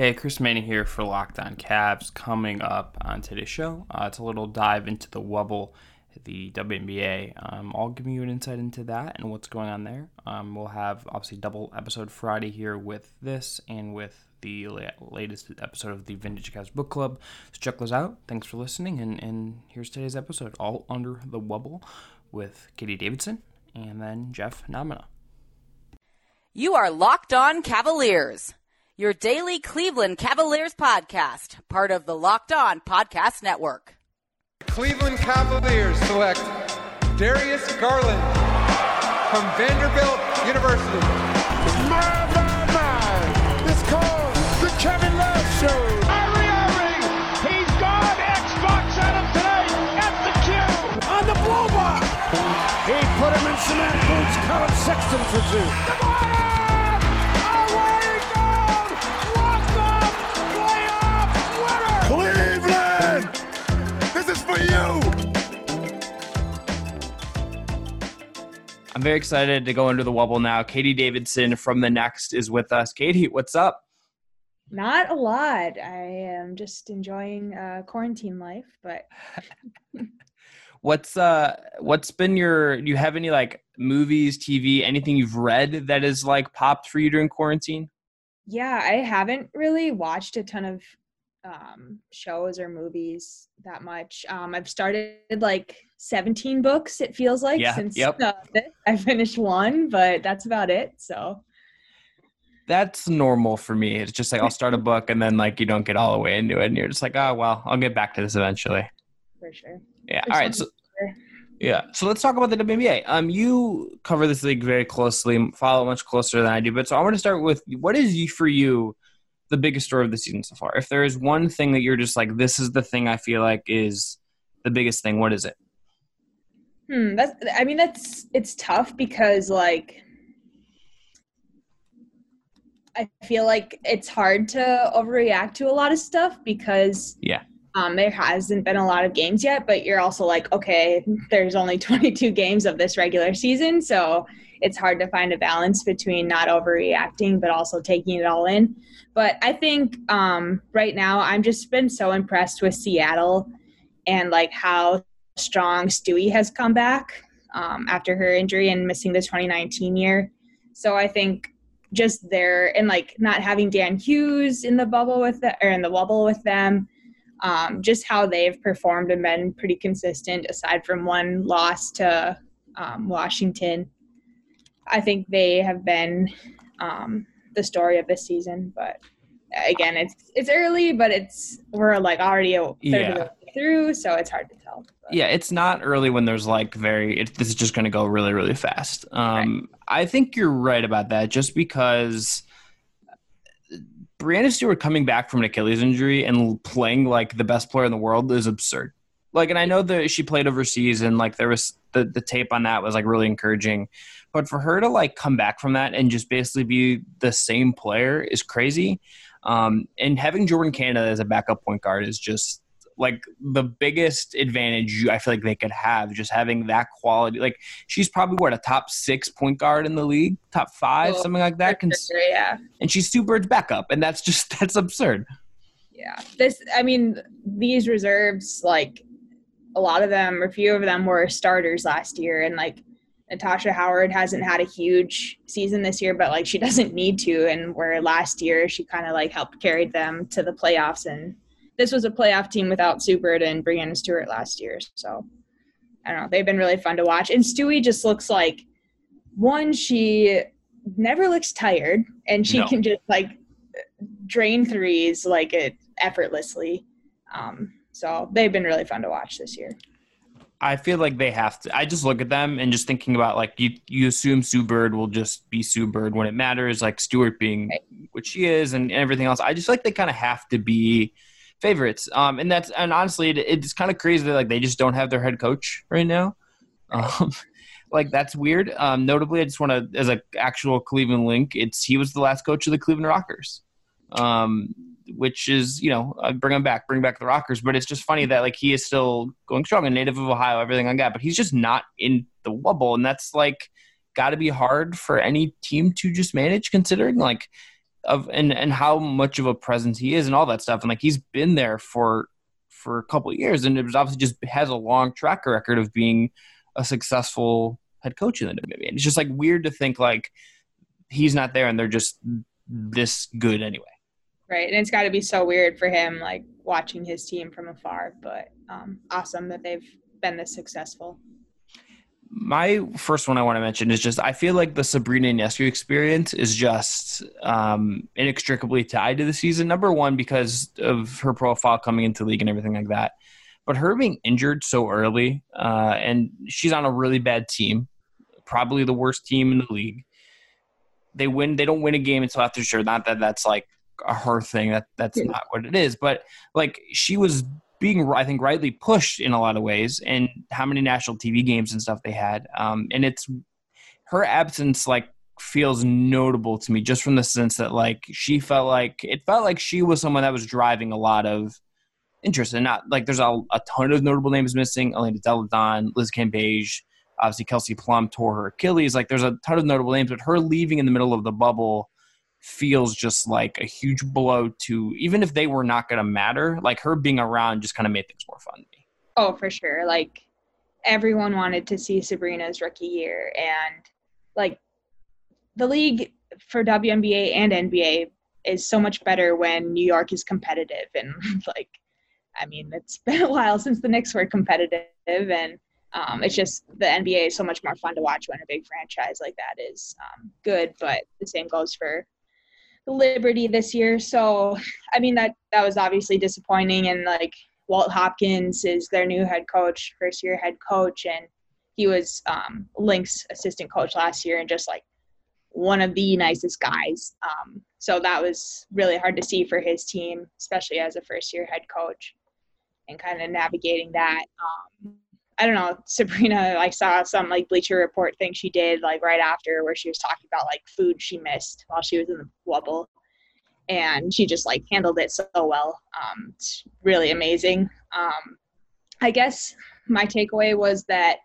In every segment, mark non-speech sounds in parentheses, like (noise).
Hey, Chris Manning here for Locked On Cavs. Coming up on today's show, uh, it's a little dive into the Wubble, the WNBA. Um, I'll give you an insight into that and what's going on there. Um, we'll have obviously double episode Friday here with this and with the latest episode of the Vintage Cavs Book Club. So check those out. Thanks for listening, and, and here's today's episode, all under the Wubble with Katie Davidson and then Jeff Namina. You are Locked On Cavaliers, your daily Cleveland Cavaliers podcast, part of the Locked On Podcast Network. Cleveland Cavaliers select Darius Garland from Vanderbilt University. My, my, my. It's called the Kevin Love Show. He's gone. Xbox at him tonight at the Q. On the blow by. He put him in cement boots. Collin Sexton for two. For you! I'm very excited to go into the Wubble now. Katie Davidson from The Next is with us. Katie, what's up? Not a lot. I am just enjoying uh, quarantine life, but (laughs) what's uh what's been your do you have any like movies, TV, anything you've read that is like popped for you during quarantine? Yeah, I haven't really watched a ton of um, shows or movies that much. Um, I've started like 17 books, it feels like, yeah, since yep. uh, I finished one, but that's about it. So that's normal for me. It's just like I'll start a (laughs) book and then like you don't get all the way into it and you're just like, oh well, I'll get back to this eventually. For sure. Yeah. all right. So yeah. So let's talk about the WNBA. Um, you cover this league very closely, follow much closer than I do. But so I want to start with what is you for you the biggest story of the season so far? If there is one thing that you're just like, this is the thing I feel like is the biggest thing, what is it? Hmm. That's. I mean, that's. It's tough because like. I feel like it's hard to overreact to a lot of stuff because yeah, um, there hasn't been a lot of games yet. But you're also like, okay, there's only (laughs) 22 games of this regular season, so it's hard to find a balance between not overreacting but also taking it all in. But I think um, right now I'm just been so impressed with Seattle and like how strong Stewie has come back um, after her injury and missing the 2019 year. So I think just there and like not having Dan Hughes in the bubble with the, or in the bubble with them, um, just how they've performed and been pretty consistent aside from one loss to um, Washington. I think they have been um, the story of this season. But again, it's it's early, but it's we're like already a third yeah. of the way through, so it's hard to tell. But. Yeah, it's not early when there's like very. It, this is just going to go really really fast. Um, right. I think you're right about that, just because. Breanna Stewart coming back from an Achilles injury and playing like the best player in the world is absurd. Like, and I know that she played overseas and like there was the, the tape on that was like really encouraging. But for her to like come back from that and just basically be the same player is crazy. Um, and having Jordin Canada as a backup point guard is just like the biggest advantage I feel like they could have just having that quality. Like she's probably what a top six point guard in the league, top five, well, something like that. Sure, yeah. And she's Sue Bird's backup, and that's just (laughs) that's absurd. Yeah. This I mean, these reserves, like a lot of them, or a few of them were starters last year and like Natasha Howard hasn't had a huge season this year, but like she (laughs) doesn't need to. And where last year she kind of like helped carried them to the playoffs, and this was a playoff team without Sue Bird and Breanna Stewart last year. So I don't know, they've been really fun to watch. And Stewie just looks like one she never looks tired, and she no. can just like drain threes like it effortlessly. Um, so they've been really fun to watch this year. I feel like they have to. I just look at them and just thinking about like you. You assume Sue Bird will just be Sue Bird when it matters, like Stewart being what she is and everything else. I just like they kind of have to be favorites. Um, and that's and honestly, it, it's kind of crazy that like they just don't have their head coach right now. Um, (laughs) like that's weird. Um, notably, I just want to as a actual Cleveland link. It's he was the last coach of the Cleveland Rockers. Um, which is you know uh, bring him back, bring back the Rockers. But it's just funny that like he is still going strong, a native of Ohio, everything like that. But he's just not in the Wubble, and that's like got to be hard for any team to just manage, considering like of and and how much of a presence he is and all that stuff. And like he's been there for for a couple years, and it was obviously just has a long track record of being a successful head coach in the WWE. And it's just like weird to think like he's not there and they're just this good anyway. Right, and it's got to be so weird for him, like watching his team from afar. But um, awesome that they've been this successful. My first one I want to mention is just I feel like the Sabrina Ionescu experience is just um, inextricably tied to the season. Number one, because of her profile coming into league and everything like that, but her being injured so early, uh, and she's on a really bad team, probably the worst team in the league. They win. They don't win a game until after sure. Not that that's like a her thing. That that's yeah. not what it is. But like she was being, I think, rightly pushed in a lot of ways. And how many national TV games and stuff they had. Um, and it's her absence, like feels notable to me just from the sense that like she felt like it felt like she was someone that was driving a lot of interest and not like there's a, a ton of notable names missing elena delle donne liz cambage obviously kelsey plum tore her achilles like there's a ton of notable names but her leaving in the middle of the bubble feels just like a huge blow to even if they were not going to matter like her being around just kind of made things more fun to me. Oh for sure. Like everyone wanted to see sabrina's rookie year and like the league for WNBA and NBA is so much better when New York is competitive and (laughs) like I mean it's been a while since the Knicks were competitive and um, it's just the NBA is so much more fun to watch when a big franchise like that is um, good but the same goes for Liberty this year. So, I mean that that was obviously disappointing. And like Walt Hopkins is their new head coach, first year head coach, and he was um, Link's assistant coach last year, and just like one of the nicest guys. Um, so that was really hard to see for his team, especially as a first year head coach, and kind of navigating that. Um, I don't know, Sabrina, I saw some like Bleacher Report thing she did like right after where she was talking about like food she missed while she was in the bubble. And she just like handled it so well. Um, it's really amazing. Um, I guess my takeaway was that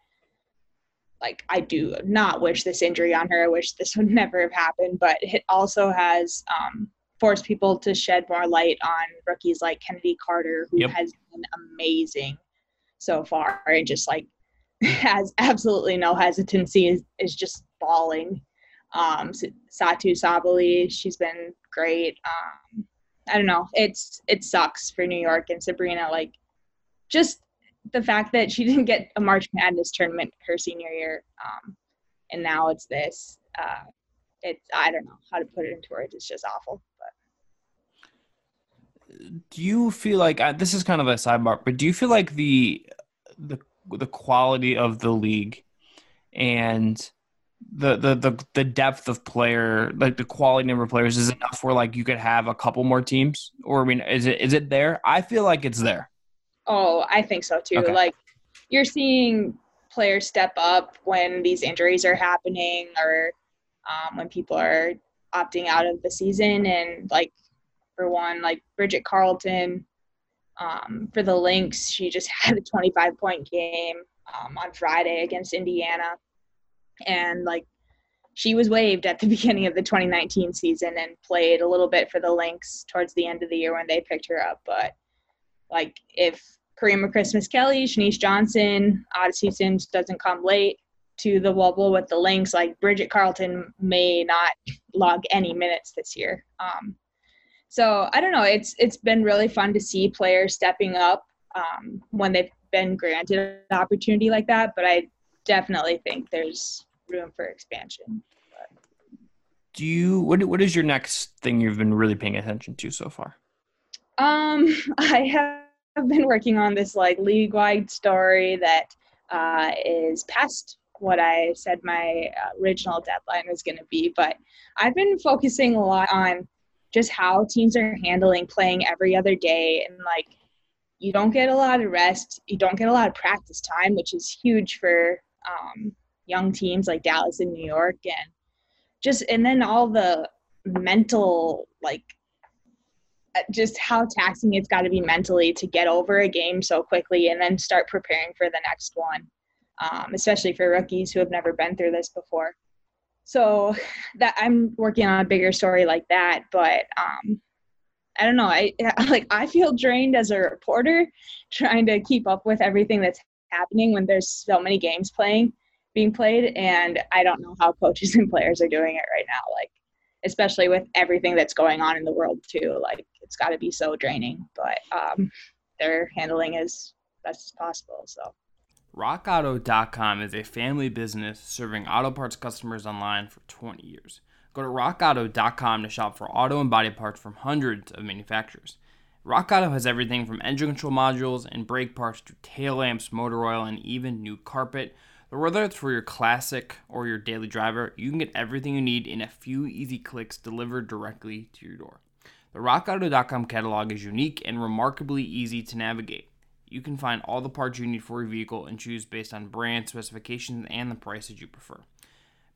like I do not wish this injury on her. I wish this would (laughs) never have happened, but it also has um, forced people to shed more light on rookies like Kennedy Carter, who yep. has been amazing so far. And just like (laughs) has absolutely no hesitancy is, is just bawling. Um satou sabally she's been great. Um i don't know. It's it sucks for new york and sabrina like just the fact that she (laughs) didn't get a march madness tournament her senior year um and now it's this uh it's i don't know how to put it into words. It's just awful do you feel like uh, this is kind of a sidebar, but do you feel like the the the quality of the league and the the the, the depth of player, like the quality number of players, is enough where like you could have a couple more teams? Or I mean, is it is it there? I feel like it's there. Oh, I think so too. Okay. Like you're seeing players step up when these injuries are happening or um, when people are opting out of the season and like for one, like Bridget Carleton um, for the Lynx. She just (laughs) had a 25 point game um, on Friday against Indiana. And like she was waived at the (laughs) beginning of the 2019 season and played a little bit for the Lynx towards the end of the year when they picked her up. But like if Karima Christmas Kelly, Shenise Johnson, Odyssey Sims doesn't come late to the Wubble with the Lynx, like Bridget Carleton may not log any minutes this year. Um, so I don't know. It's it's been really fun to see players stepping up um, when they've been granted an opportunity like that. But I definitely think there's room for expansion. But. Do you what what is your next thing you've been really paying attention to so far? Um, (laughs) I have been working on this like league wide story that uh, is past what I said my original deadline was going to be, but I've been focusing a lot on just how teams are handling playing every other day. And like you don't get a lot of rest. You don't get a lot of practice time which is huge for um, young teams like dallas and new york. And just and then all the mental like uh, just how taxing it's got to be mentally to get over a game so quickly and then start preparing for the next one um, especially for rookies who have never been through this before so that I'm working on a bigger story like that, but um, I don't know. I (laughs) like I feel drained as a reporter trying to keep up with everything that's happening when there's so many games playing being played and I don't know how coaches (laughs) and players are doing it right now like especially with everything that's going on in the world too like it's got to be so draining but um, they're handling as best as possible so rockauto.com is a family business serving auto parts customers online for 20 years go to rockauto.com to shop for auto and body parts from hundreds of manufacturers Rock Auto has everything from engine control modules and brake parts to tail lamps, motor oil, and even new carpet. But whether it's for your classic or your daily driver, you can get everything you need in a few easy clicks delivered directly to your door. The RockAuto.com catalog is unique and remarkably easy to navigate. You can find all the parts you need for your vehicle and choose based on brand, specifications, and the price that you prefer.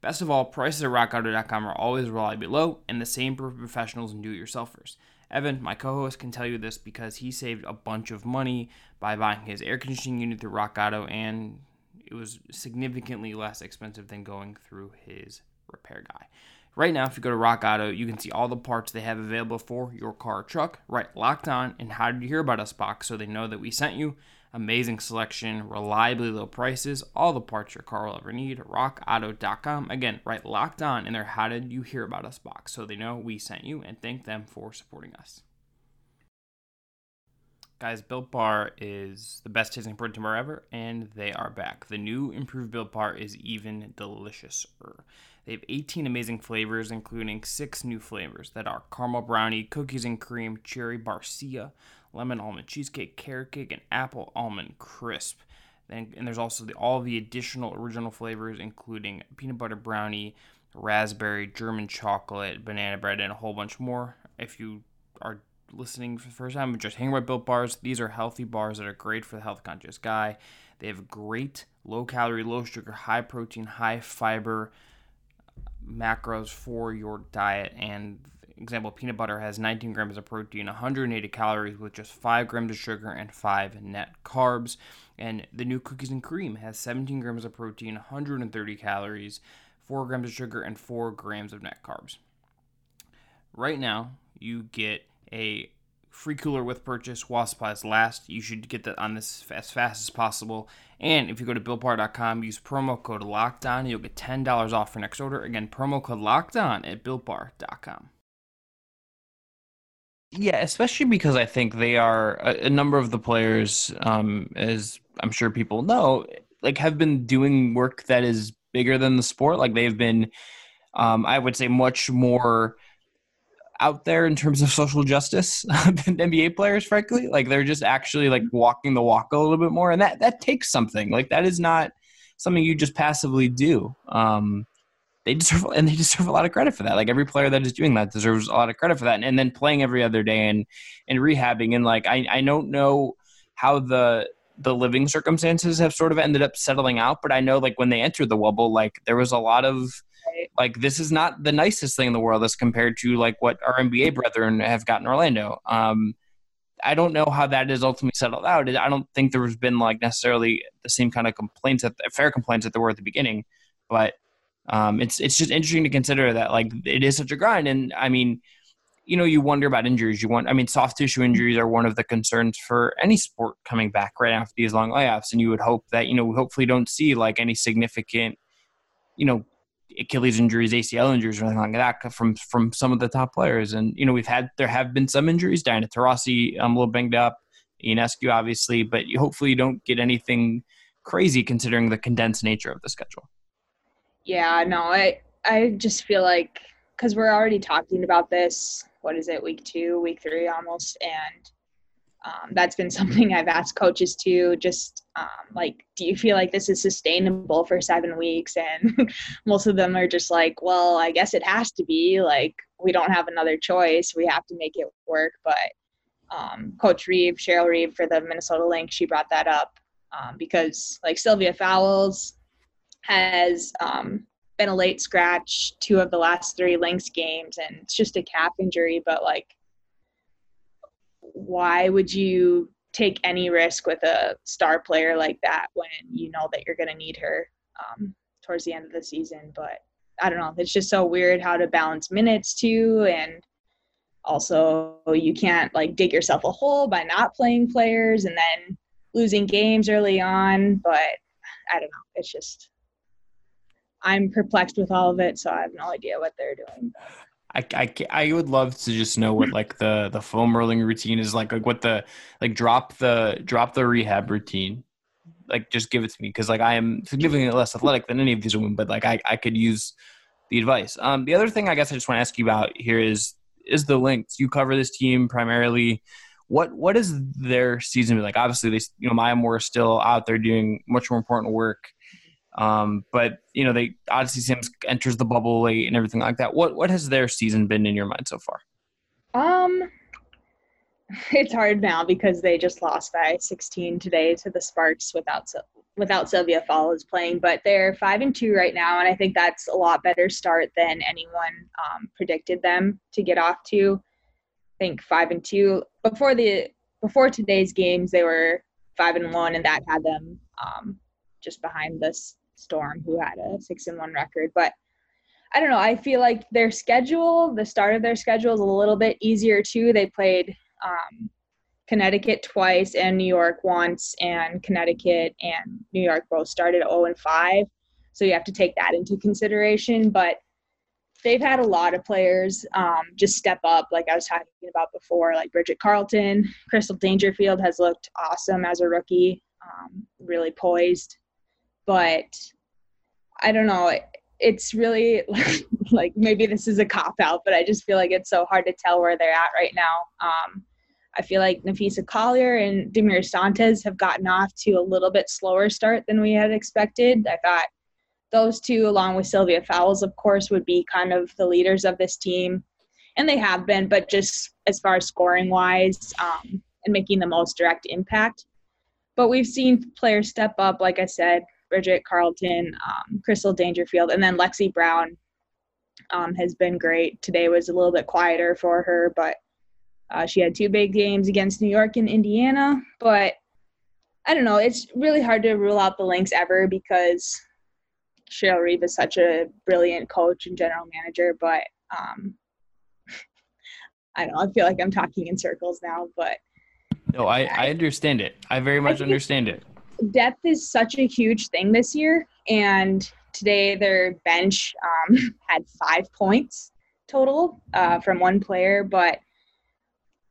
Best of all, prices at RockAuto.com are always reliably low and the same for professionals and do it yourselfers. Evan, my co host, can tell you this because he saved a bunch of money by buying his air conditioning unit through Rock Auto, and it was significantly less expensive than going through his repair guy. Right now, if you go to Rock Auto, you can see all the parts they have available for your car truck, right locked on, and how did you hear about us box so they know that we sent you. Amazing selection, reliably low prices, all the parts your car will ever need. RockAuto.com. Again, right locked on in their How Did You Hear About Us box so they know we sent you and thank them for supporting us. Guys, Built Bar is the best tasting protein bar ever, and they are back. The new improved Built Bar is even deliciouser. They have 18 amazing flavors, including six new flavors that are caramel brownie, cookies and cream, cherry barcia, lemon almond cheesecake, carrot cake, and apple almond crisp. Then, and there's also the, all the additional original flavors, including peanut butter brownie, raspberry, German chocolate, banana bread, and a whole bunch more. If you are listening for the first time, just hang about Built Bars. These are healthy bars that are great for the health conscious guy. They have great low calorie, low sugar, high protein, high fiber macros for your diet and example, peanut butter has 19 grams of protein, 180 calories with just 5 grams of sugar and 5 net carbs. And the new cookies and cream has 17 grams of protein, 130 calories, 4 grams of sugar, and 4 grams of net carbs. Right now, you get a free cooler with purchase while supplies last. You should get that on this as fast as possible. And if you go to BuiltBar.com, use promo code LOCKEDON, you'll get $10 off for next order. Again, promo code LOCKEDON at BuiltBar.com. Yeah, especially because I think they are a, a number of the players, um, as I'm sure people know, like have been doing work that is bigger than the sport. Like they've been, um, I would say, much more out there in terms of social justice (laughs) than NBA players, frankly. Like they're just actually like walking the walk a little bit more, and that that takes something. Like that is not something you just passively do. Um, they deserve (laughs) and they deserve a lot of credit for that. Like every player that is doing that deserves a lot of credit for that. And, and then playing every other day and and rehabbing and like I I don't know how the the living circumstances have sort of ended up settling out, but I know like when they entered the Wubble, like there was a lot of like this is not the nicest thing in the world as compared to like what our NBA brethren have gotten in Orlando. Um, I don't know how that is ultimately settled out. I don't think there has been like necessarily the same kind of complaints, at, fair complaints that there were at the beginning, but um, it's it's just interesting to consider that like it is such a grind. And I mean, you know, you wonder about injuries. You want, I mean, soft tissue injuries are one of the concerns for any sport coming back right after these long layoffs. And you would hope that you know, hopefully don't see like any significant, you know, Achilles injuries, ACL injuries, or anything like that from from some of the top players. And you know, we've had there have been some injuries. Diana Taurasi, I'm um, a little banged up. Ionescu, obviously, but you, hopefully you don't get anything crazy considering the condensed nature of the schedule. Yeah, no, I I just feel like because we're already talking about this. What is it? Week two, week three, almost, and um, that's been (laughs) something I've asked coaches to just um, like, do you feel like this is sustainable for seven weeks? And (laughs) most of them are just like, well, I guess it has to be. Like, we don't have another choice. We have to make it work. But um, Coach Reeve, Cheryl Reeve for the Minnesota Lynx, she brought that up um, because like Sylvia Fowles has um, been a late scratch two of the last three Lynx games, and it's just a calf injury. But like, why would you take any risk with a star player like that when you know that you're going to need her um, towards the end of the season? But I don't know. It's just so weird how to balance minutes too, and also you can't like dig yourself a hole by not playing players and then losing games early on. But I don't know. It's just I'm perplexed with all of it, so I have no idea what they're doing. I, I, I would love to just know what like the the foam rolling routine is like like what the like drop the drop the rehab routine like just give it to me because like I am significantly less athletic than any of these women, but like I, I could use the advice. Um, the other thing I guess I just want to ask you about here is is the Lynx. You cover this team primarily. What what is their season like? Obviously, they you know Maya Moore is still out there doing much more important work. Um, but you know, they Odyssey Sims enters the bubble late and everything like that. What what has their season been in your mind so far? Um, (laughs) it's hard now because they just lost by 16 today to the Sparks without without Sylvia Fowles playing. But they're five and two right now, and I think that's a lot better start than anyone um, predicted them to get off to. I think five and two before the before today's games they were five and one, and that had them um, just behind this Storm, who had a six and one record. But I don't know. I feel like their schedule, the start of their schedule, is a little bit easier too. They played um, Connecticut twice and New York once, and Connecticut and New York both started 0 and 5. So you have to take that into consideration. But they've had a lot of players um, just step up, like I was talking about before, like Bridget Carleton. Crystal Dangerfield has looked awesome as a rookie, um, really poised. But I don't know. It's really (laughs) like maybe this is a cop out, but I just feel like it's so hard to tell where they're at right now. Um, I feel like Napheesa Collier and Damiris Dantas have gotten off to a little bit slower start than we had expected. I thought those two, along with Sylvia Fowles, of course, would be kind of the leaders of this team. And they have been, but just as far as scoring wise um, and making the most direct impact. But we've seen players step up, like I said, Bridget Carleton, um, Crystal Dangerfield, and then Lexie Brown um, has been great. Today was a little bit quieter for her, but uh, she had two big games against New York and Indiana, but I don't know. It's really hard to rule out the Lynx ever because Cheryl Reeve is such a brilliant coach and general manager. But um, (laughs) I don't know. I feel like I'm talking in circles now, but no, I, I understand it. I very much I understand it. Depth is such a huge thing this year, and today their bench um, (laughs) had five points total uh, from one player, but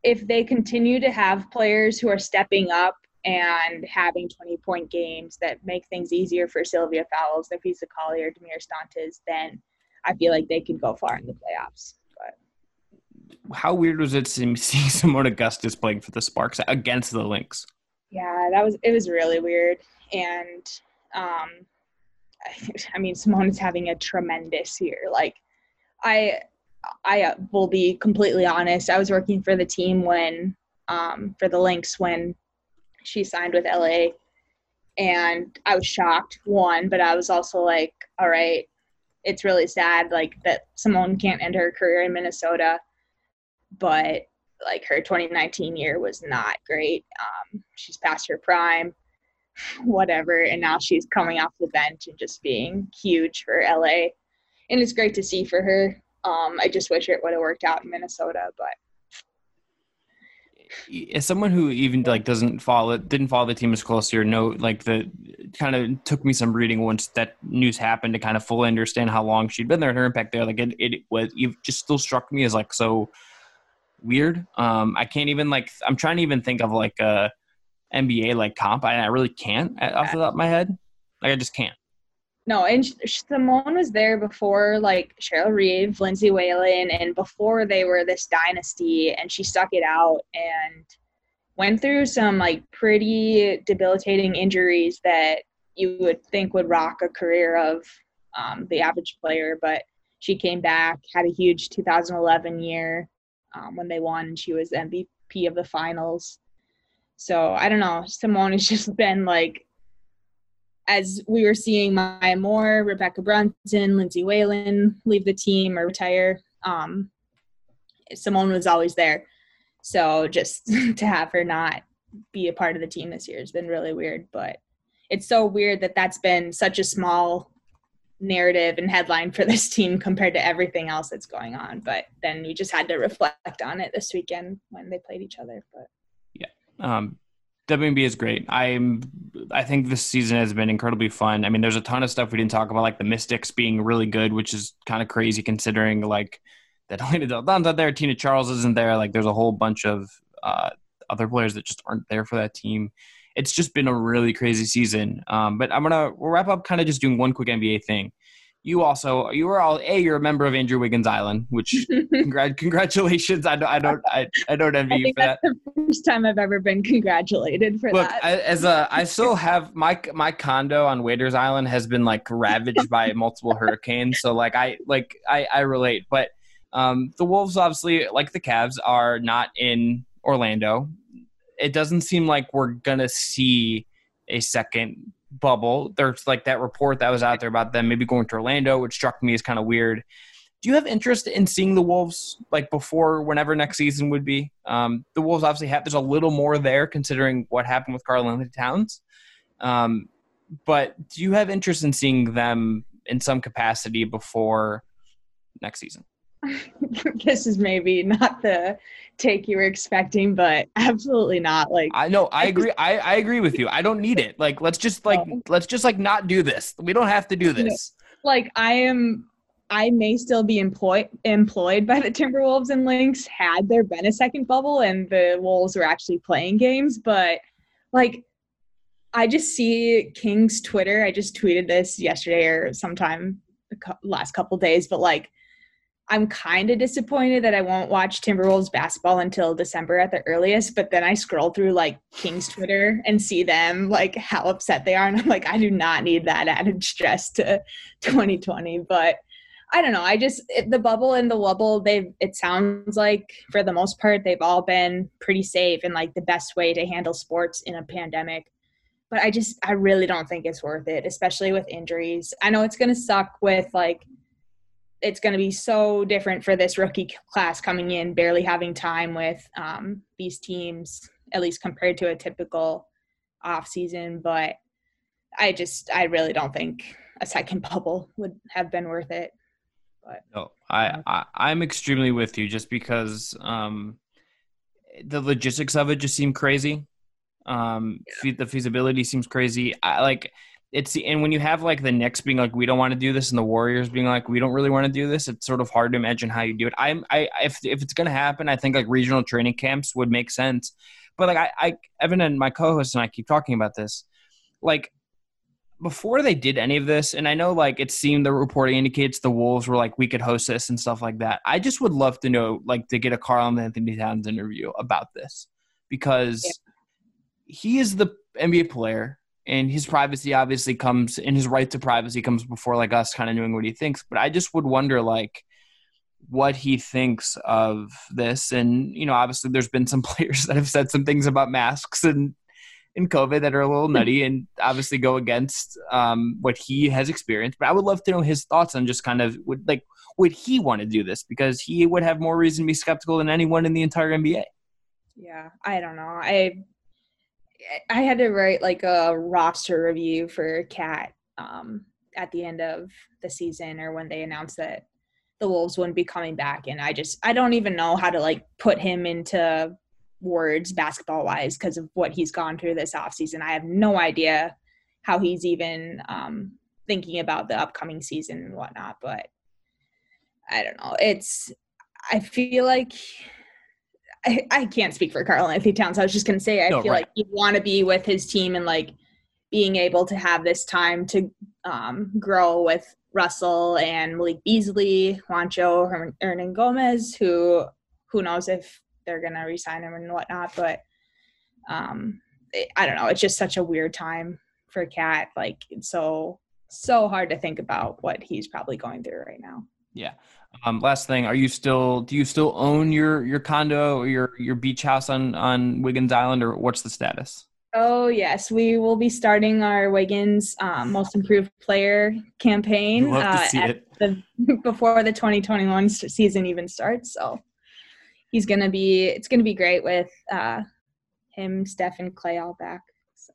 if they continue to have players who are stepping up and having 20 point games that make things easier for Sylvia Fowles, Napheesa Collier, Damiris Dantas, then I feel like they could go far in the playoffs. How weird was it to see Seimone Augustus playing for the Sparks against the Lynx? Yeah, that was it was really weird. And um (laughs) I mean Seimone is having a tremendous year. Like I I uh, will be completely honest. I was working for the team when, um, for the Lynx when she signed with LA, and I was shocked. One, but I was also like, all right, it's really sad, like that Seimone can't end her career in Minnesota, but like her 2019 year was not great. Um, she's past her prime, (sighs) whatever, and now she's coming off the bench and just being huge for LA, and it's great to see for her. Um, I just wish it would have worked out in Minnesota, but as someone who even like doesn't follow didn't follow the team as closely or know like the kind of took me some reading once that news happened to kind of fully understand how long she'd been there and her impact there like it, it was it just still struck me as like so weird. Um i can't even like i'm trying to even think of like a nba like comp. I, I really can't off the top of my head. Like i just can't. No, and Seimone was there before like Cheryl Reeve, Lindsay Whalen, and before they were this dynasty, and she stuck it out and went through some like pretty debilitating injuries that you would think would rock a career of um, the average player, but she came back, had a huge 2011 year um, when they won. She was MVP of the finals. So I don't know. Seimone has (laughs) just been like as we were seeing Maya Moore, Rebekkah Brunson, Lindsay Whalen leave the team or retire, um, Seimone was always there. So just (laughs) to have her not be a part of the team this year has been really weird. But it's so weird that that's been such a small narrative and headline for this team compared to everything else that's going on. But then we just had to reflect on it this weekend when they played each other. But yeah, um, is great. I'm I think this season has been incredibly fun. I mean, there's a ton of stuff we didn't talk about, like the Mystics being really good, which is kind of crazy considering like (laughs) that Elena Delle Donne's out there, Tina Charles isn't there. Like, there's a whole bunch of uh, other players that just aren't there for that team. It's just been a really crazy season. Um, but I'm gonna we'll wrap up kind of just doing one quick NBA thing you also you were all a you're a member of Andrew Wiggins Island, which (laughs) congr- congratulations. I don't I don't I, I don't envy I you for that. the first time I've ever been congratulated for Look, that. I, as a I still have my my condo on Waiters Island has been like ravaged by (laughs) multiple hurricanes, so like I like I I relate, but um the Wolves obviously like the Cavs are not in Orlando. It doesn't seem like we're gonna see a second bubble. There's like that report that was out there about them maybe going to Orlando, which struck me as kind of weird. Do you have interest in seeing the Wolves like before whenever next season would be? Um, the Wolves obviously have there's a little more there considering what happened with Karl-Anthony Towns. Um, but do you have interest in seeing them in some capacity before next season? (laughs) this is maybe not the take you were expecting, but absolutely not. Like I know, I (laughs) agree. I, I agree with you. I don't need it. Like let's just like um, let's just like not do this. We don't have to do this. Like I am I may still be employed employed by the Timberwolves and Lynx had there been a second bubble and the Wolves were actually playing games, but like I just see King's Twitter. I just tweeted this yesterday or sometime the last couple days, but like I'm kind of disappointed that I won't watch Timberwolves basketball until December at the earliest. But then I scroll through like King's Twitter and see them like how upset they are, and I'm like, I do not need that added stress to (laughs) 2020. But I don't know. I just it, the bubble and the Wubble. They've it sounds like for the most part they've all been pretty safe and like the best way to handle sports in a pandemic. But I just I really don't think it's worth it, especially with injuries. I know it's gonna suck with like it's going to be so different for this rookie class coming in, barely having time with um, these teams, at least compared to a typical off season. But I just, I really don't think a second (laughs) bubble would have been worth it. But no, I, I I'm extremely with you, just because um, the logistics of it just seem crazy. Um, yeah. the feasibility seems crazy. I like it's the, and when you have like the Knicks being like we don't want to do this and the Warriors being like we don't really want to do this, it's sort of hard to imagine how you do it. I'm I if if it's gonna happen, I think like regional training camps would make sense. But like I, I Evan and my co-host and I keep talking about this, like before they did any of this, and I know like it seemed the reporting indicates the Wolves were like we could host this and stuff like that. I just would love to know like to get a Karl-Anthony Towns interview about this because yeah. he is the NBA player and his privacy obviously comes and his right to privacy comes before like us kind of knowing what he thinks but i just would wonder like what he thinks of this and you know obviously there's been some (laughs) players that have said some things about masks and in covid that are a little nutty and obviously go against um, what he has experienced but i would love to know his thoughts on just kind of would like would he want to do this? Because he would have more reason to be skeptical than anyone in the entire nba yeah i don't know. I I had to write like a roster review for KAT um, at the end of the season or when they announced that the Wolves wouldn't be coming back. And I just, I don't even know how to like put him into words basketball wise because of what he's gone through this offseason. I have no idea how he's even um, thinking about the upcoming season and whatnot. But I don't know. It's, I feel like I, (laughs) I can't speak for Karl-Anthony Towns. I was just gonna say I no, feel right. like you want to be with his team and like being able to have this time to um, grow with Russell and Malik Beasley, Juancho, Hernangomez, who who knows if they're gonna resign him and whatnot. But um, it, I don't know. It's just such a weird time for KAT. Like it's so so hard to think about what he's probably going through right now. Yeah. Um, last thing, are you still do you still own your your condo or your your beach house on on Wiggins Island, or what's the status? Oh yes, we will be starting our Wiggins um, Most Improved Player campaign uh, the, (laughs) before the 2021 season even starts. So he's gonna be it's gonna be great with uh, him, Steph, and Clay all back.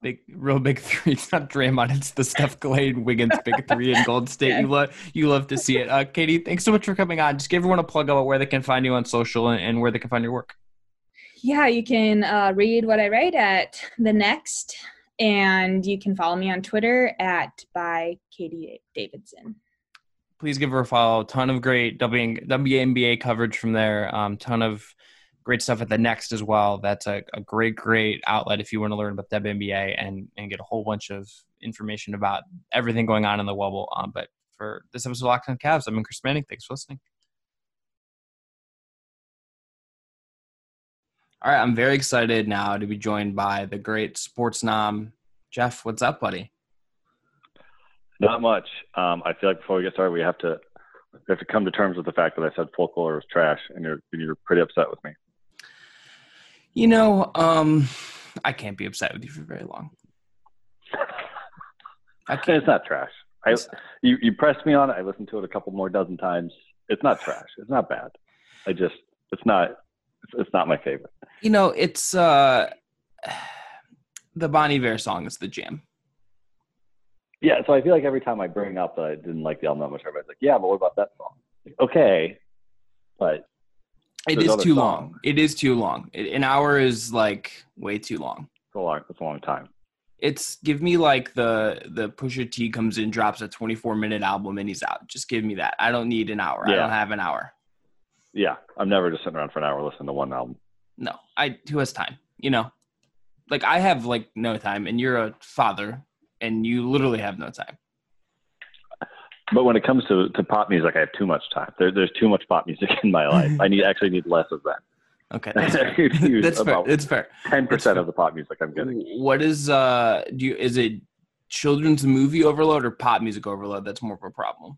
Big, real big (laughs) three. It's not Draymond. It's the Steph Clay Wiggins big three in Golden (laughs) State. You love, you love to see it. Uh, Katie, thanks so much for coming on. Just give everyone a plug about where they can find you on social and, and where they can find your work. Yeah, you can uh, read what I write at the Next, and you can follow me on Twitter at by Katie Davidson. Please give her a follow. Ton of great WNBA coverage from there. Um, ton of great stuff at the Next as well. That's a, a great, great outlet if you want to learn about WNBA and and get a whole bunch of information about everything going on in the Wubble. Um, but for this episode of Locked on Cavs, I'm Chris Manning. Thanks for listening. All right, I'm very excited now to be joined by the great sports nom, Jeff. What's up, buddy? Not much. Um, I feel like before we get started, we have to we have to come to terms with the fact that I said folklore was trash, and you're you're pretty upset with me. You know, um, I can't be upset with you for very long. It's not trash. I you you pressed me on it. I listened to it a couple more dozen times. It's not trash. It's not bad. I just it's not it's, it's not my favorite. You know, it's uh the Bon Iver song is the jam. Yeah, so I feel like every time I bring up that I didn't like the album that much, everybody's like, "Yeah, but what about that song?" Like, okay, but it is too songs. long. It is too long. An hour is like way too long. It's a long. It's a long time. It's give me like the the Pusha T comes in, drops a 24 minute album, and he's out. Just give me that. I don't need an hour. Yeah. I don't have an hour. Yeah, I'm never just sitting around for an hour listening to one album. No, I who has time? You know, like I have like no time, and you're a father and you literally have no time. But when it comes to, to pop music, I have too much time. There, there's too much pop music (laughs) in my life. I need (laughs) actually need less of that. Okay, that's fair. (laughs) that's fair. It's fair. Ten percent of the pop music I'm getting. What is uh? Do you is it children's movie overload or pop music overload? That's more of a problem.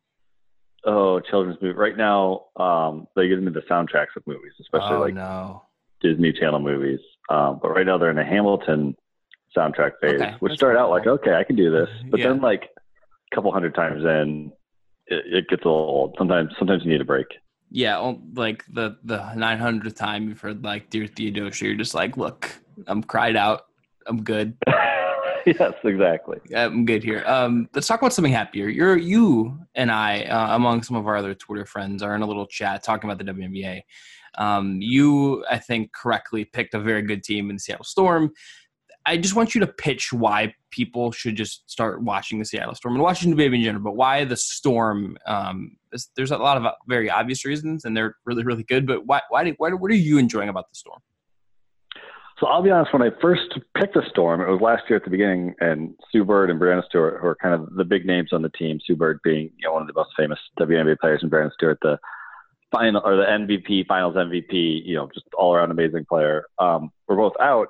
Oh, children's movie. Right now, um, they give me the soundtracks of movies, especially oh, like no. Disney Channel movies. Um, but right now they're in a Hamilton soundtrack phase, okay, which started out like, okay, I can do this, but yeah. then like a couple hundred times in, it, it, gets a little old. Sometimes, sometimes you need a break. Yeah, like the the 900th time you've heard like "Dear Theodosia," you're just like, look, I'm cried out, I'm good. (laughs) yes, exactly. I'm good here. Um, let's talk about something happier. You're you and I, uh, among some of our other Twitter friends, are in a little chat talking about the WNBA. Um, you, I think, correctly picked a very good team in Seattle Storm. I just want you to pitch why people should just start watching the Seattle Storm and watching the baby in general, but why the Storm? Um, there's a lot of very obvious reasons, and they're really, really good. But why? Why? Why what are you enjoying about the Storm? So I'll be honest. When I first picked the Storm, it was last year at the beginning, and Sue Bird and Breanna Stewart, who are kind of the big names on the team. Sue Bird being you know, one of the most famous WNBA players, and Breanna Stewart, the final or the MVP, Finals MVP, you know, just all around amazing player. Um, we're both out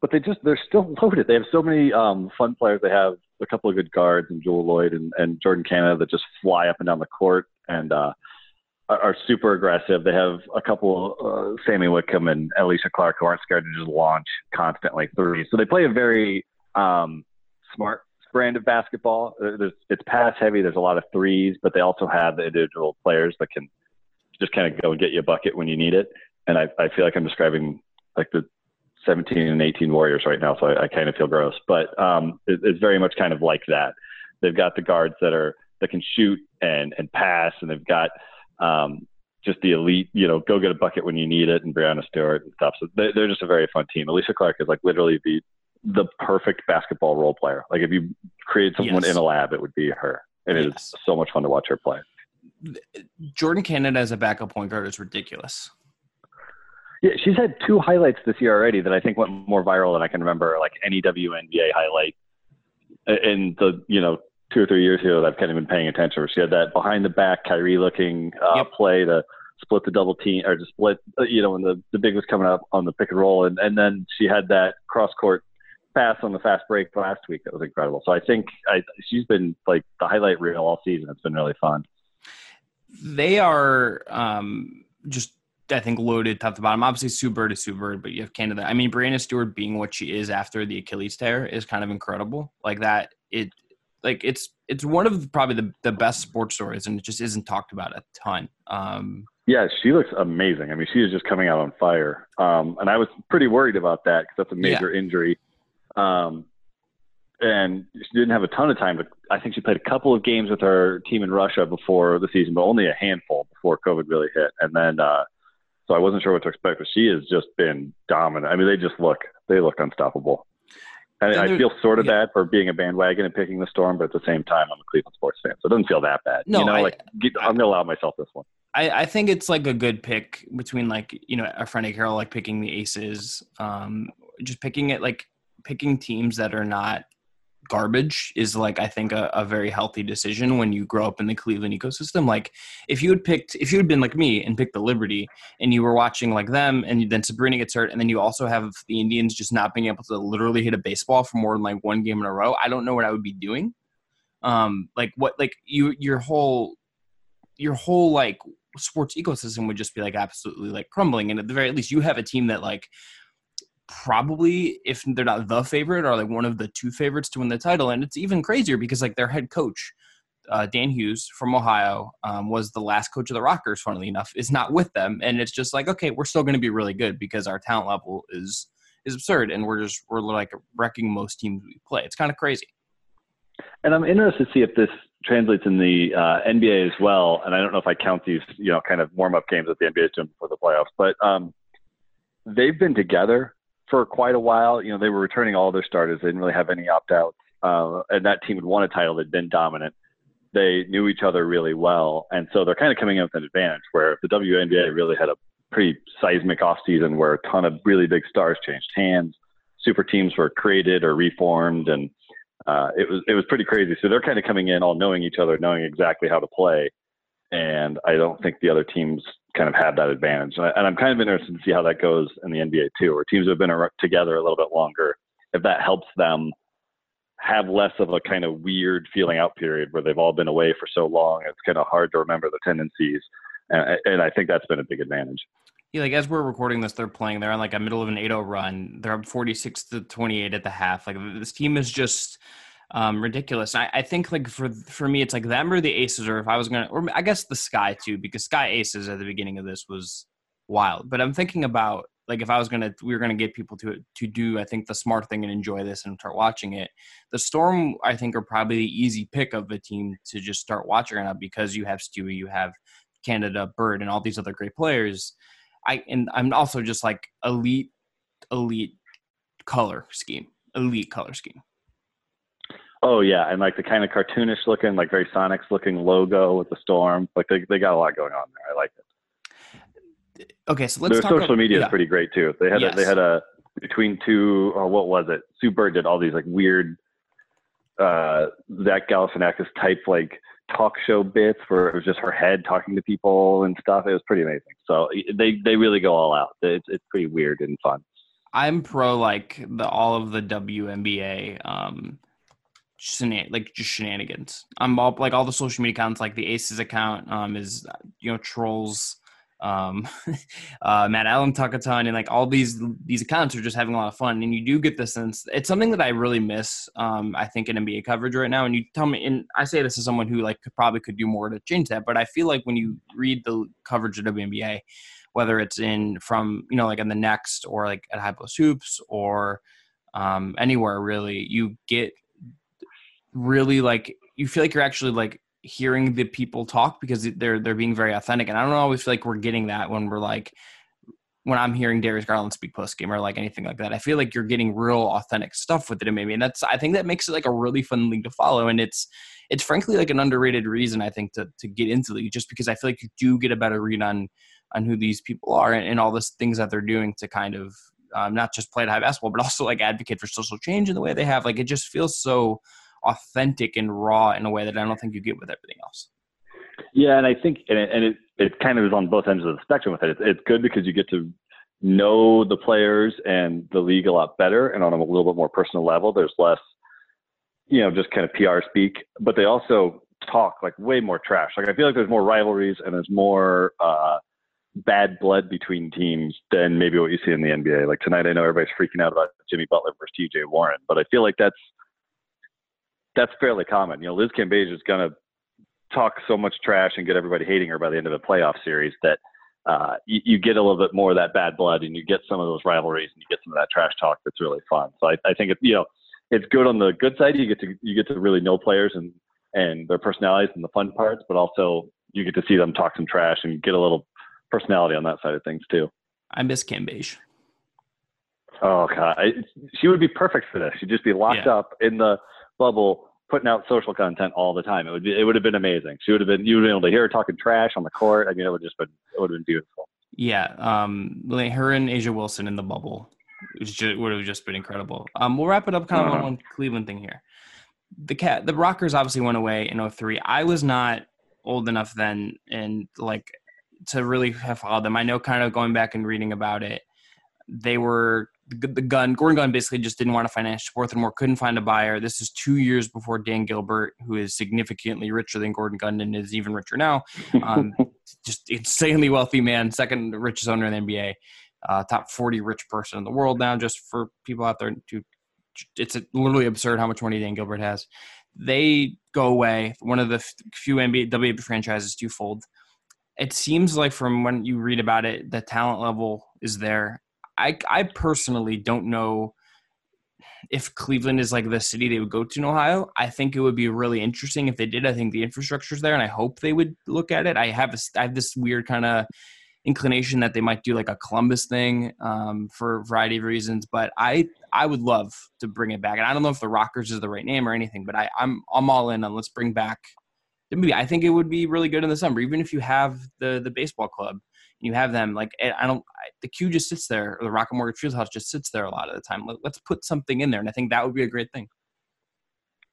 but they just they're still (laughs) loaded. They have so many um, fun players. They have a couple of good guards and Jewell Loyd and, and Jordin Canada that just fly up and down the court and uh, are, are super aggressive. They have a couple uh, Sami Whitcomb and Alysha Clark who aren't scared to just launch constantly threes. So they play a very um, smart brand of basketball. There's, it's pass heavy. There's a lot of threes, but they also have the individual players that can just kind of go and get you a bucket when you need it. And I, I feel like I'm describing like the 17 and 18 Warriors right now, so I, I kind of feel gross. But um, it, it's very much kind of like that. They've got the guards that are that can shoot and and pass, and they've got um, just the elite, you know, go get a bucket when you need it, and Breanna Stewart and stuff. So they, they're just a very fun team. Alysha Clark is like literally the the perfect basketball role player. Like if you create someone yes. in a lab, it would be her, and yes. it is so much fun to watch her play. Jordin Canada as a backup point guard is ridiculous. Yeah, she's had two highlights this year already that I think went more viral than I can remember, like any WNBA highlight in the you know two or three years ago that I've kind of been paying attention. She had that behind the back Kyrie looking uh, yep. play to split the double team or to split, uh, you know, when the the big was coming up on the pick and roll, and and then she had that cross court pass on the fast break last week that was incredible. So I think I, she's been like the highlight reel all season. It's been really fun. They are um, just I think loaded top to bottom. Obviously, Sue Bird is Sue Bird, but you have Canada. I mean, Breanna Stewart being what she is after the Achilles tear is kind of incredible. Like that, it like it's it's one of probably the, the best sports stories, and it just isn't talked about a ton. Um, yeah, she looks amazing. I mean, she is just coming out on fire. Um, and I was pretty worried about that because that's a major yeah. injury Um, and she didn't have a ton of time. But I think she played a couple of games with her team in Russia before the season, but only a handful before COVID really hit. And then, uh, so I wasn't sure what to expect. But she has just been dominant. I mean, they just look they look unstoppable. And, And I feel sort of yeah. bad for being a bandwagon and picking the Storm, but at the same time, I'm a Cleveland sports fan, so it doesn't feel that bad. No, you know, I- like get, I'm gonna allow myself this one. I, I think it's like a good pick between like you know a friend Carol like picking the aces, um, just picking it like picking teams that are not garbage is like I think a, a very healthy decision when you grow up in the Cleveland ecosystem. Like if you had picked if you had been like me and picked the Liberty and you were watching like them and then Sabrina gets hurt and then you also have the Indians just not being able to literally hit a baseball for more than like one game in a row, I don't know what I would be doing. Um, like what like you your whole your whole like sports ecosystem would just be like absolutely like crumbling and at the very least you have a team that like probably if they're not the favorite are like one of the two favorites to win the title and it's even crazier because like their head coach uh, dan hughes from ohio um, was the last coach of the rockers funnily enough is not with them and it's just like okay we're still going to be really good because our talent level is is absurd and we're just we're like wrecking most teams we play it's kind of crazy And I'm interested to see if this translates in the uh, NBA as well. And I don't know if I count these, you know, kind of warm up games that the NBA is doing for the playoffs, but um, they've been together for quite a while. You know, they were returning all their starters. They didn't really have any opt outs. Uh, and that team had won a title. They'd been dominant. They knew each other really well. And so they're kind of coming in with an advantage where the WNBA really had a pretty seismic offseason where a ton of really big stars changed hands, super teams were created or reformed, and uh, it was it was pretty crazy. So they're kind of coming in all knowing each other, knowing exactly how to play, and I don't think the other teams kind of have that advantage. And, I, I'm kind of interested to see how that goes in the NBA too, where teams have been together a little bit longer. If that helps them have less of a kind of weird feeling out period where they've all been away for so long, it's kind of hard to remember the tendencies. And, and I think that's been a big advantage. Yeah, like as we're recording this, they're playing. They're on like a middle of an 8-0 run. They're up 46 to 28 at the half. Like this team is just um, ridiculous. I, I think like for for me, it's like them or the Aces, or if I was gonna, or I guess the Sky too, because Sky Aces at the beginning of this was wild. But I'm thinking about like if I was gonna, we were gonna get people to to do, I think the smart thing and enjoy this and start watching it. The Storm, I think, are probably the easy pick of the team to just start watching now because you have Stewie, you have Canada, Bird, and all these other great players. I and I'm also just like elite, elite color scheme, elite color scheme. Oh yeah, and like the kind of cartoonish looking, like very Sonics looking logo with the storm. Like they they got a lot going on there. I like it. Okay, so let's Their social about, media yeah. is pretty great too. They had a, they had a between two or what was it? Sue Bird did all these like weird uh Zach Galifianakis type like talk show bits where it was just her head talking to people and stuff. It was pretty amazing. So they they really go all out. It's it's pretty weird and fun. I'm pro like the all of the WNBA um shenan- like just shenanigans. I'm all like all the social media accounts like the Aces account um is you know trolls um (laughs) uh Matt Allen talk a ton and like all these these accounts are just having a lot of fun and you do get the sense it's something that I really miss um I think in NBA coverage right now and you tell me and I say this as someone who like could probably could do more to change that but I feel like when you read the coverage of WNBA whether it's in from you know like in the next or like at high post hoops or um, anywhere really you get really like you feel like you're actually like hearing the people talk because they're they're being very authentic. And i don't always feel like we're getting that when we're like when i'm hearing darius garland speak post game or like anything like that i feel like you're getting real authentic stuff with it. And maybe and that's i think that makes it like a really fun league to follow. And it's it's frankly like an underrated reason i think to to get into the league just because i feel like you do get a better read on on who these people are and, and all the things that they're doing to kind of um, not just play high basketball, but also like advocate for social change in the way they have. Like it just feels so authentic and raw in a way that I don't think you get with everything else. Yeah, and I think and it, and it it kind of is on both ends of the spectrum with it. It's, it's good because you get to know the players and the league a lot better, and on a little bit more personal level. There's less, you know, just kind of PR speak, but they also talk like way more trash. Like I feel like there's more rivalries and there's more uh, bad blood between teams than maybe what you see in the NBA. Like tonight, I know everybody's freaking out about Jimmy Butler versus T.J. Warren, but I feel like that's that's fairly common. You know, Liz Cambage is gonna talk so much trash and get everybody hating her by the end of the playoff series that uh, you, you get a little bit more of that bad blood, and you get some of those rivalries, and you get some of that trash talk that's really fun. So I, I think it, you know it's good on the good side. You get to you get to really know players and and their personalities and the fun parts, but also you get to see them talk some trash and get a little personality on that side of things too. I miss Cambage. Oh god, I, she would be perfect for this. She'd just be locked Yeah. up in the bubble, putting out social content all the time. It would be, it would have been amazing. She would have been, you would have been able to hear her talking trash on the court. I mean, it would just been, it would have been beautiful. Yeah, um, like her and A'ja Wilson in the bubble, which ju- would have just been incredible. Um, we'll wrap it up kind of on Uh-huh. one Cleveland thing here. The cat, the Rockers obviously went away in 03. I was not old enough then, and like to really have followed them. I know, kind of going back and reading about it, they were the, the gun. Gordon Gund basically just didn't want to them or couldn't find a buyer. This is two years before Dan Gilbert, who is significantly richer than Gordon Gund and is even richer now. Um, (laughs) just insanely wealthy man, second richest owner in the NBA, uh, top 40 rich person in the world now. Just for people out there to, it's literally absurd how much money Dan Gilbert has. They go away. One of the few NBA WNBA franchises to fold. It seems like from when you read about it, the talent level is there. I I personally don't know if Cleveland is like the city they would go to in Ohio, I think it would be really interesting if they did. I think the infrastructure's there, and I hope they would look at it. I have a, I have this weird kind of inclination that they might do like a Columbus thing um, for a variety of reasons, but I I would love to bring it back. And I don't know if the Rockers is the right name or anything, but I I'm I'm all in on let's bring back. The maybe I think it would be really good in the summer, even if you have the the baseball club you have them like eh, I don't I, the Q just sits there or the Rock Rocket Mortgage Fieldhouse just sits there a lot of the time. Let, let's put something in there, and I think that would be a great thing.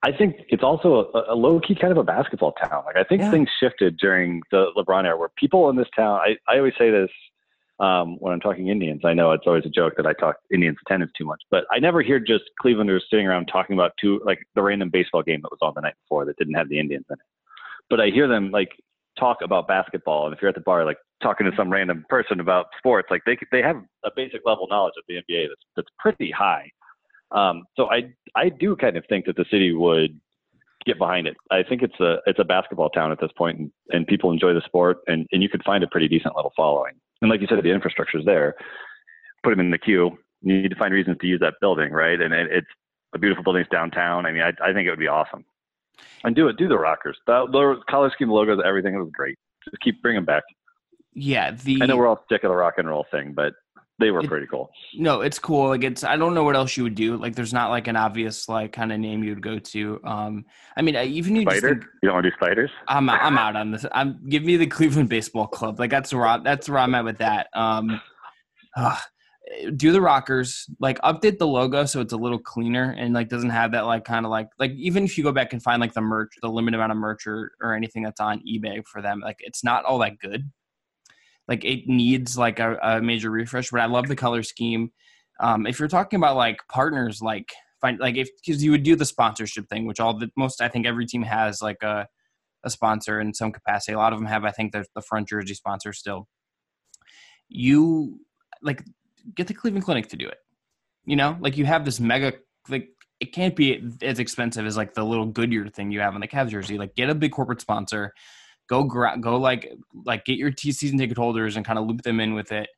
I think it's also a, a low key kind of a basketball town. Like I think Yeah. things shifted during the LeBron era where people in this town, I, I always say this um, when I'm talking Indians. I know it's always a joke that I talk Indians attendance too much, but I never hear just Clevelanders sitting around talking about two, like the random baseball game that was on the night before that didn't have the Indians in it. But I hear them like talk about basketball. And if you're at the bar, like talking to some random person about sports, like they, they have a basic level knowledge of the NBA that's, that's pretty high. Um, so I I do kind of think that the city would get behind it. I think it's a it's a basketball town at this point, and, and people enjoy the sport, and, and you could find a pretty decent little following. And like you said, the infrastructure's there. Put them in the Q. You need to find reasons to use that building, right? And it, it's a beautiful building. It's downtown. I mean, I, I think it would be awesome. And do it. Do the Rockers. The, the color scheme, logos, everything. It was great. Just keep bringing them back. Yeah, the I know we're all sick of the rock and roll thing, but they were It- pretty cool. no, it's cool. Like it's I don't know what else you would do. Like there's not like an obvious like kind of name you'd go to. Um, I mean, even you just Spider? think, You don't want to do spiders? I'm I'm out on this. I'm give me the Cleveland Baseball Club. Like that's where I, that's where I'm at with that. Um, do the Rockers like update the logo so it's a little cleaner and like doesn't have that like kind of like like even if you go back and find like the merch, the limited amount of merch or, or anything that's on eBay for them, like it's not all that good. Like it needs like a, a major refresh. But I love the color scheme. Um, if you're talking about like partners, like find like if because you would do the sponsorship thing, which all the most I think every team has like a a sponsor in some capacity. A lot of them have, I think, the the front jersey sponsor still. You like get the Cleveland Clinic to do it. You know, like you have this mega like it can't be as expensive as like the little Goodyear thing you have on the Cavs jersey. Like get a big corporate sponsor, go gra- go like like get your T season ticket holders and kind of loop them in with it,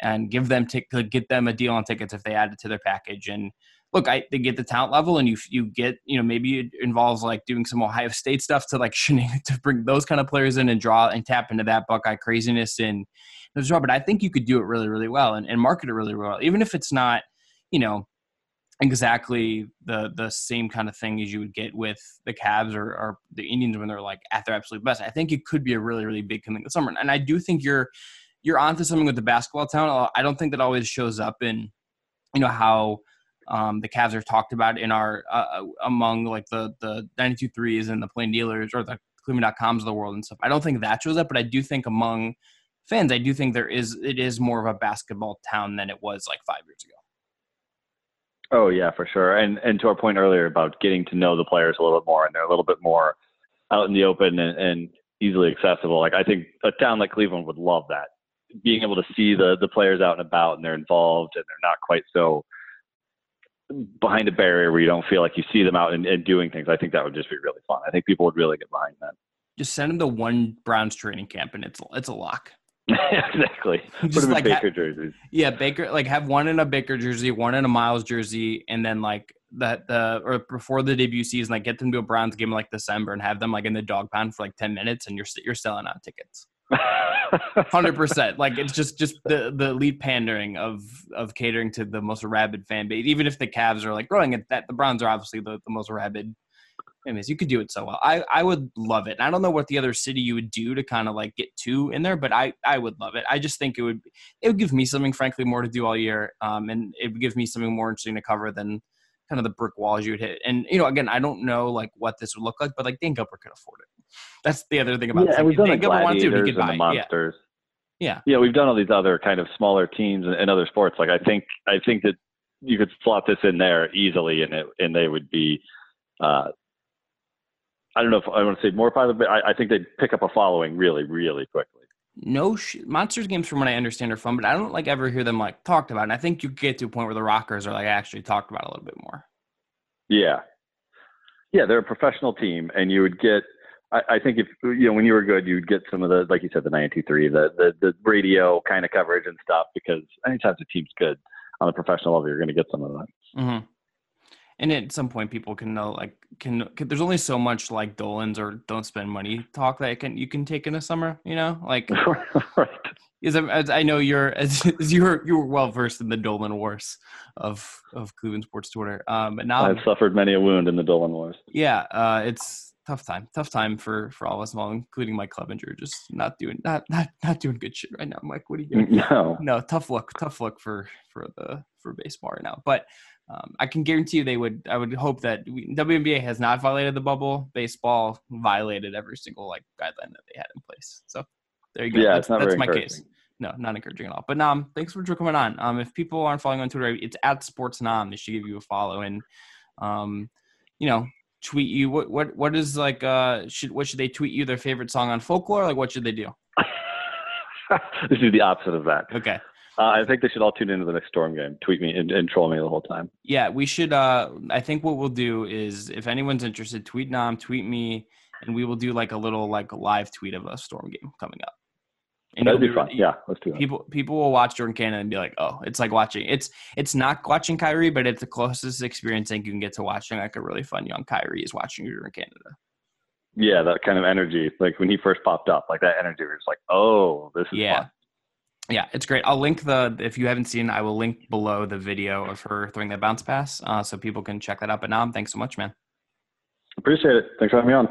and give them tic- get them a deal on tickets if they add it to their package. And look, I they get the talent level, and you you get you know maybe it involves like doing some Ohio State stuff to like (laughs) to bring those kind of players in and draw and tap into that Buckeye craziness and but I think you could do it really really well and, and market it really well, even if it's not you know exactly the the same kind of thing as you would get with the Cavs or, or the Indians when they're like at their absolute best. I think it could be a really really big coming this summer, and I do think you're you're onto something with the basketball town. I don't think that always shows up in you know how um, the Cavs are talked about in our uh, among like the the 92 threes and the plain dealers or the Cleveland.coms of the world and stuff. I don't think that shows up, but I do think among fans, I do think there is it is more of a basketball town than it was like five years ago. Oh yeah, for sure. And and to our point earlier about getting to know the players a little bit more, and they're a little bit more out in the open and, and easily accessible. Like I think a town like Cleveland would love that, being able to see the the players out and about, and they're involved, and they're not quite so behind a barrier where you don't feel like you see them out and, and doing things. I think that would just be really fun. I think people would really get behind that. Just send them to one Browns training camp and it's it's a lock. (laughs) exactly. Put (laughs) Just in like Baker ha- jerseys. Yeah, Baker like have one in a Baker jersey, one in a Myles jersey, and then like that the or before the debut season, like get them to a Browns game in, like December and have them like in the dog pound for like ten minutes, and you're you're selling out tickets. (laughs) Hundred percent. Like it's just just the the elite pandering of of catering to the most rabid fan base. Even if the Cavs are like growing at that, the Browns are obviously the, the most rabid. Anyways, you could do it so well. I I would love it. And I don't know what the other city you would do to kind of like get two in there, but I I would love it. I just think it would it would give me something frankly more to do all year, um, and it would give me something more interesting to cover than kind of the brick walls you would hit. And you know, again, I don't know like what this would look like, but like Dan Gilbert could afford it. That's the other thing about yeah, and we've done the Dan Gilbert wants to, he could and buy the it. Yeah. monsters. Yeah. Yeah, we've done all these other kind of smaller teams and, and other sports. Like I think I think that you could slot this in there easily, and it and they would be. Uh, I don't know if I want to say more popular, but I, I think they'd pick up a following really, really quickly. no sh- monsters games from what i understand are fun but i don't like ever hear them like talked about and i think you get to a point where the rockers are like actually talked about a little bit more Yeah, yeah, they're a professional team, and you would get. I, I think if you know when you were good, you'd get some of the like you said the nine two three, the the the radio kind of coverage and stuff. Because anytime the team's good on a professional level, you're going to get some of that. mm-hmm. And at some point people can know like can, can there's only so much like dolans or don't spend money talk that can you can take in a summer you know like (laughs) right. as, I- as i know you're (laughs) as, as you're you're well versed in the dolan wars of of cleveland sports twitter um but now I've suffered many a wound in the Dolan Wars. yeah uh it's tough time tough time for for all of us all including mike clevinger just not doing not not not doing good shit right now mike what are you doing (laughs) No. no tough look tough look for for the for baseball right now but um, i can guarantee you they would i would hope that we, WNBA has not violated the bubble. Baseball violated every single like guideline that they had in place. So there you go. Yeah, that's, it's not that's very my case. no not encouraging at all. But Nam, thanks for coming on. Um if people aren't following on twitter it's at sports nom they should give you a follow and um you know tweet you. What what what is like uh should what should they tweet you their favorite song on folklore? Like what should they do? (laughs) This is the opposite of that. okay Uh, I think they should all tune into the next Storm game. Tweet me and, and troll me the whole time. Yeah, we should. Uh, I think what we'll do is, if anyone's interested, tweet Nam, tweet me, and we will do like a little like live tweet of a storm game coming up. And That'd it'll be fun. Yeah, let's do that. People people will watch Jordin Canada and be like, oh, it's like watching. It's it's not watching Kyrie, but it's the closest experience think you can get to watching like a really fun young Kyrie is watching Jordin Canada. Yeah, that kind of energy. Like when he first popped up, like that energy was like, oh, this is Yeah. fun. Yeah, it's great. I'll link the if you haven't seen, I will link below the video of her throwing that bounce pass, uh, so people can check that out. But Nam, thanks so much, man. Appreciate it. Thanks for having me on.